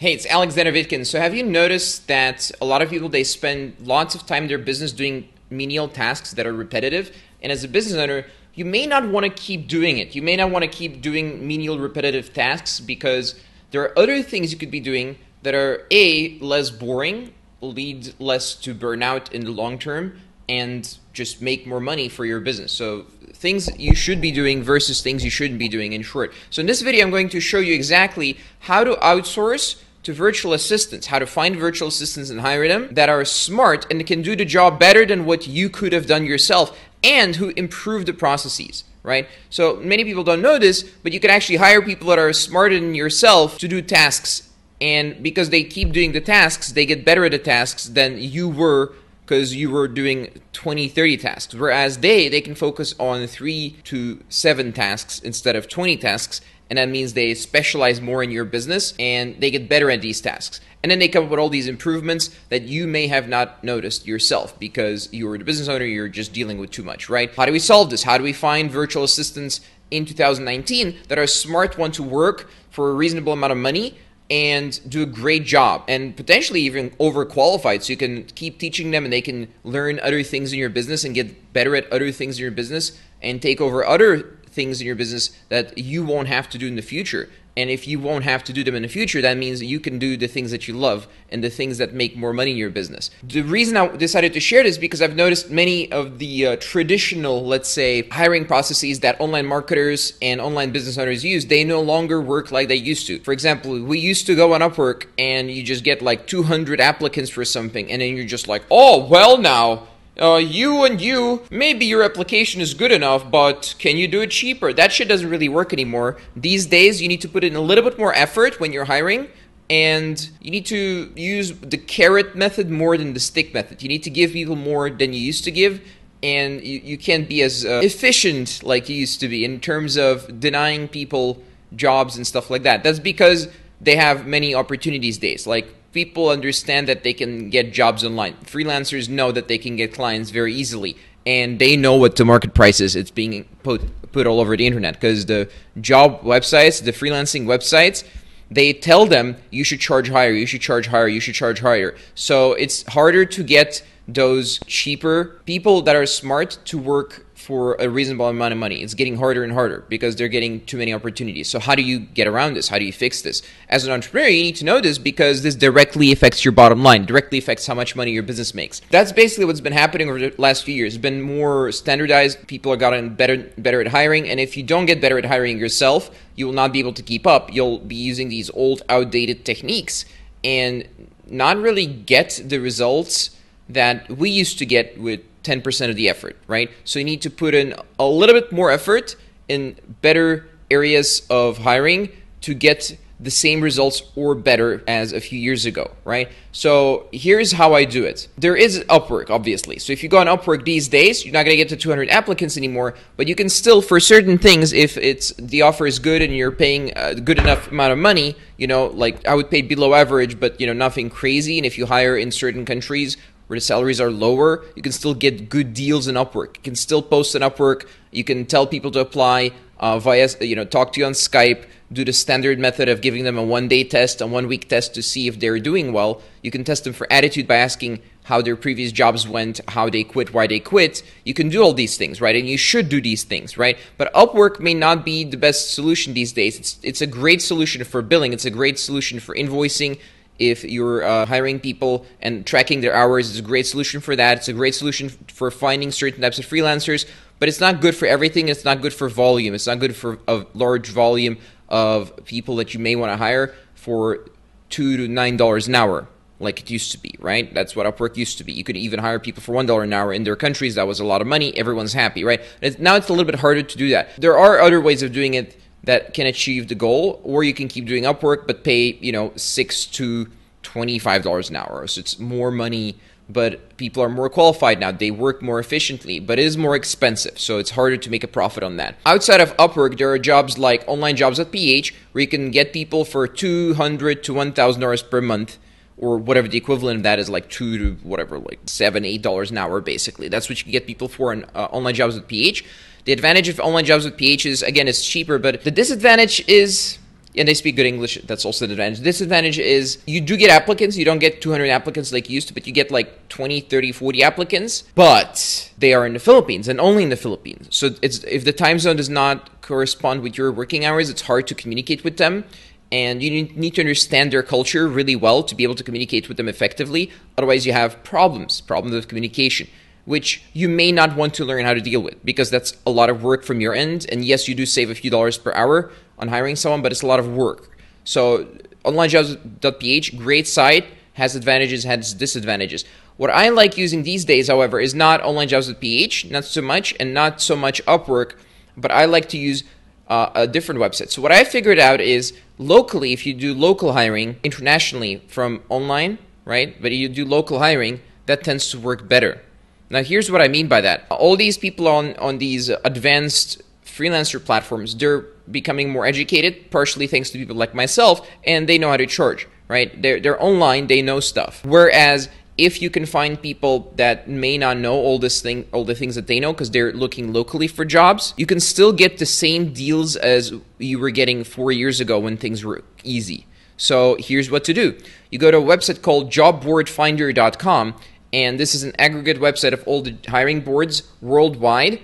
Hey, it's Alexander Vitkin. So have you noticed that a lot of people they spend lots of time in their business doing menial tasks that are repetitive? And as a business owner, you may not want to keep doing it. You may not want to keep doing menial repetitive tasks because there are other things you could be doing that are A less boring, lead less to burnout in the long term, and just make more money for your business. So things you should be doing versus things you shouldn't be doing in short. So in this video I'm going to show you exactly how to outsource to virtual assistants, how to find virtual assistants and hire them that are smart and can do the job better than what you could have done yourself and who improve the processes right? So many people don't know this, but you can actually hire people that are smarter than yourself to do tasks. And because they keep doing the tasks, they get better at the tasks than you were because you were doing 20, 30 tasks. Whereas they, they can focus on three to seven tasks instead of 20 tasks and that means they specialize more in your business and they get better at these tasks. And then they come up with all these improvements that you may have not noticed yourself because you're the business owner, you're just dealing with too much, right? How do we solve this? How do we find virtual assistants in 2019 that are smart, want to work for a reasonable amount of money? And do a great job and potentially even overqualified so you can keep teaching them and they can learn other things in your business and get better at other things in your business and take over other things in your business that you won't have to do in the future. And if you won't have to do them in the future, that means you can do the things that you love and the things that make more money in your business. The reason I decided to share this because I've noticed many of the uh, traditional, let's say, hiring processes that online marketers and online business owners use, they no longer work like they used to. For example, we used to go on Upwork and you just get like 200 applicants for something, and then you're just like, oh, well, now uh, you and you, maybe your application is good enough, but can you do it cheaper? That shit doesn't really work anymore. These days, you need to put in a little bit more effort when you're hiring, and you need to use the carrot method more than the stick method. You need to give people more than you used to give, and you, you can't be as uh, efficient like you used to be in terms of denying people jobs and stuff like that. That's because they have many opportunities days. Like people understand that they can get jobs online. Freelancers know that they can get clients very easily, and they know what the market price is. It's being put put all over the internet because the job websites, the freelancing websites, they tell them you should charge higher, you should charge higher, you should charge higher. So it's harder to get those cheaper people that are smart to work for a reasonable amount of money. It's getting harder and harder because they're getting too many opportunities. So how do you get around this? How do you fix this? As an entrepreneur, you need to know this because this directly affects your bottom line, directly affects how much money your business makes. That's basically what's been happening over the last few years. It's been more standardized. People are gotten better better at hiring, and if you don't get better at hiring yourself, you will not be able to keep up. You'll be using these old, outdated techniques and not really get the results that we used to get with 10% of the effort, right? So you need to put in a little bit more effort in better areas of hiring to get the same results or better as a few years ago, right? So here's how I do it. There is Upwork, obviously. So if you go on Upwork these days, you're not to get to 200 applicants anymore, but you can still, for certain things, if it's the offer is good and you're paying a good enough amount of money, you know, like I would pay below average, but you know, nothing crazy. And if you hire in certain countries where the salaries are lower, you can still get good deals in Upwork. You can still post an Upwork. You can tell people to apply uh, via, you know, talk to you on Skype, do the standard method of giving them a one day test, a one week test to see if they're doing well. You can test them for attitude by asking how their previous jobs went, how they quit, why they quit. You can do all these things, right? And you should do these things, right? But Upwork may not be the best solution these days. It's, it's a great solution for billing, it's a great solution for invoicing if you're uh, hiring people and tracking their hours is a great solution for that. It's a great solution for finding certain types of freelancers, but it's not good for everything. It's not good for volume. It's not good for a large volume of people that you may want to hire for two to nine dollars an hour like it used to be, right? That's what Upwork used to be. You could even hire people for $1 an hour in their countries. That was a lot of money. Everyone's happy, right? Now it's a little bit harder to do that. There are other ways of doing it that can achieve the goal, or you can keep doing Upwork but pay, you know, six to twenty-five dollars an hour. So it's more money, but people are more qualified now. They work more efficiently, but it is more expensive. So it's harder to make a profit on that. Outside of Upwork, there are jobs like onlinejobs.ph where you can get people for two hundred to one thousand dollars per month or whatever the equivalent of that is like two to whatever like seven eight dollars an hour basically that's what you can get people for on uh, online jobs with ph the advantage of online jobs with PH is again it's cheaper, but the disadvantage is and they speak good English. That's also an advantage. Disadvantage is you do get applicants. You don't get 200 applicants like you used to, but you get like 20, 30, 40 applicants. But they are in the Philippines and only in the Philippines. So it's if the time zone does not correspond with your working hours, it's hard to communicate with them. And you need to understand their culture really well to be able to communicate with them effectively. Otherwise, you have problems, problems of communication which you may not want to learn how to deal with because that's a lot of work from your end. And yes, you do save a few dollars per hour on hiring someone, but it's a lot of work. So onlinejobs.ph, great site, has advantages, has disadvantages. What I like using these days, however, is not onlinejobs.ph, not so much, and not so much Upwork, but I like to use uh, a different website. So what I figured out is locally, if you do local hiring internationally from online, right? But you do local hiring, that tends to work better. Now, here's what I mean by that. All these people on, on these advanced freelancer platforms, they're becoming more educated, partially thanks to people like myself, and they know how to charge, right? They're, they're online, they know stuff. Whereas if you can find people that may not know all this thing, all the things that they know because they're looking locally for jobs, you can still get the same deals as you were getting four years ago when things were easy. So here's what to do. You go to a website called jobboardfinder.com and this is an aggregate website of all the hiring boards worldwide.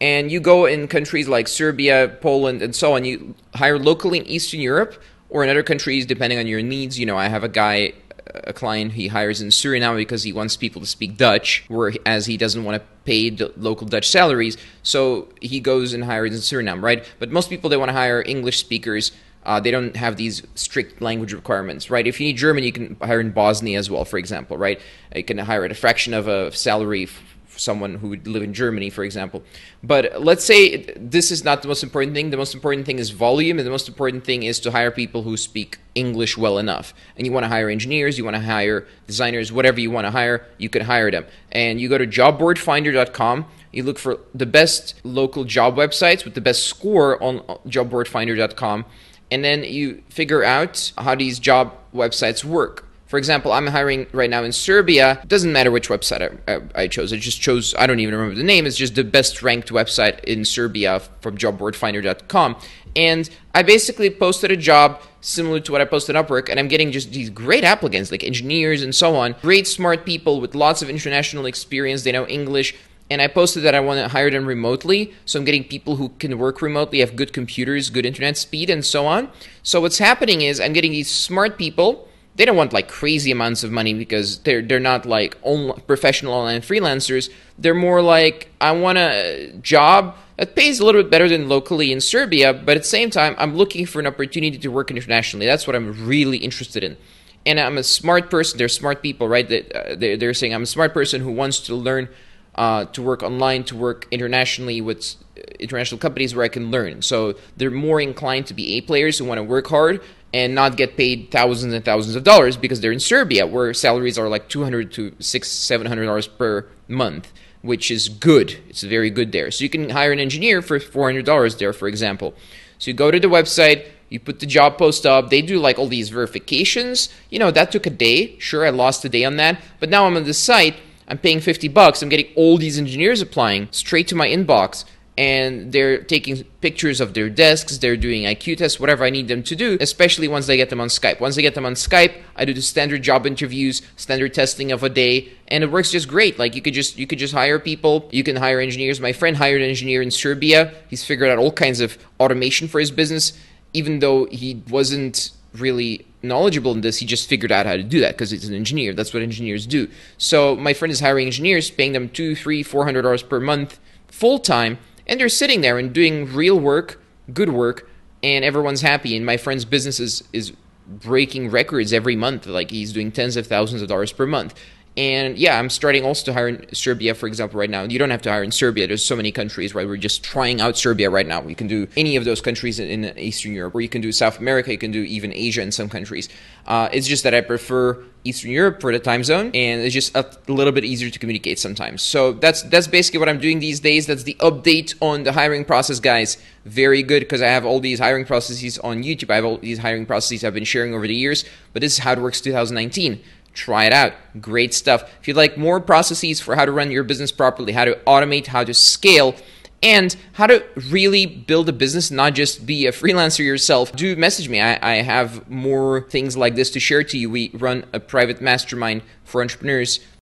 And you go in countries like Serbia, Poland, and so on. You hire locally in Eastern Europe or in other countries, depending on your needs. You know, I have a guy, a client he hires in Suriname because he wants people to speak Dutch, whereas he doesn't want to pay the local Dutch salaries. So he goes and hires in Suriname, right? But most people, they want to hire English speakers uh, they don't have these strict language requirements, right? If you need German, you can hire in Bosnia as well, for example, right? You can hire at a fraction of a salary someone who would live in Germany, for example. But let's say this is not the most important thing. The most important thing is volume, and the most important thing is to hire people who speak English well enough. And you want to hire engineers, you want to hire designers, whatever you want to hire, you can hire them. And you go to jobboardfinder.com. You look for the best local job websites with the best score on jobboardfinder.com and then you figure out how these job websites work. For example, I'm hiring right now in Serbia. It doesn't matter which website I, I, I, chose. I just chose, I don't even remember the name. It's just the best ranked website in Serbia from jobboardfinder.com. And I basically posted a job similar to what I posted Upwork, and I'm getting just these great applicants, like engineers and so on. Great, smart people with lots of international experience. They know English and I posted that I want to hire them remotely. So I'm getting people who can work remotely, have good computers, good internet speed, and so on. So what's happening is I'm getting these smart people. They don't want like crazy amounts of money because they're they're not like on, professional online freelancers. They're more like I want a job that pays a little bit better than locally in Serbia, but at the same time I'm looking for an opportunity to work internationally. That's what I'm really interested in and I'm a smart person. They're smart people, right? That uh, they're saying I'm a smart person who wants to learn uh, to work online, to work internationally with international companies where I can learn. So they're more inclined to be A players who want to work hard and not get paid thousands and thousands of dollars because they're in Serbia where salaries are like 200 to six, seven hundred dollars per month, which is good. It's very good there. So you can hire an engineer for four hundred dollars there, for example. So you go to the website, you put the job post up, they do like all these verifications. You know, that took a day. Sure, I lost a day on that, but now I'm on the site I'm paying 50 bucks. I'm getting all these engineers applying straight to my inbox and they're taking pictures of their desks, they're doing IQ tests, whatever I need them to do, especially once I get them on Skype. Once I get them on Skype, I do the standard job interviews, standard testing of a day, and it works just great. Like you could just you could just hire people, you can hire engineers. My friend hired an engineer in Serbia. He's figured out all kinds of automation for his business, even though he wasn't really knowledgeable in this. He just figured out how to do that because he's an engineer. That's what engineers do. So my friend is hiring engineers, paying them two, three, four hundred dollars per month full time, and they're sitting there and doing real work, good work, and everyone's happy. And my friend's business is is breaking records every month. Like he's doing tens of thousands of dollars per month. And yeah, I'm starting also to hire in Serbia, for example, right now. You don't have to hire in Serbia. There's so many countries, right? We're just trying out Serbia right now. You can do any of those countries in, Eastern Europe, or you can do South America. You can do even Asia in some countries. Uh, it's just that I prefer Eastern Europe for the time zone, and it's just a little bit easier to communicate sometimes. So that's that's basically what I'm doing these days. That's the update on the hiring process, guys. Very good because I have all these hiring processes on YouTube. I have all these hiring processes I've been sharing over the years, but this is how it works 2019 try it out. Great stuff. If you'd like more processes for how to run your business properly, how to automate, how to scale, and how to really build a business, not just be a freelancer yourself, do message me. I, I have more things like this to share to you. We run a private mastermind for entrepreneurs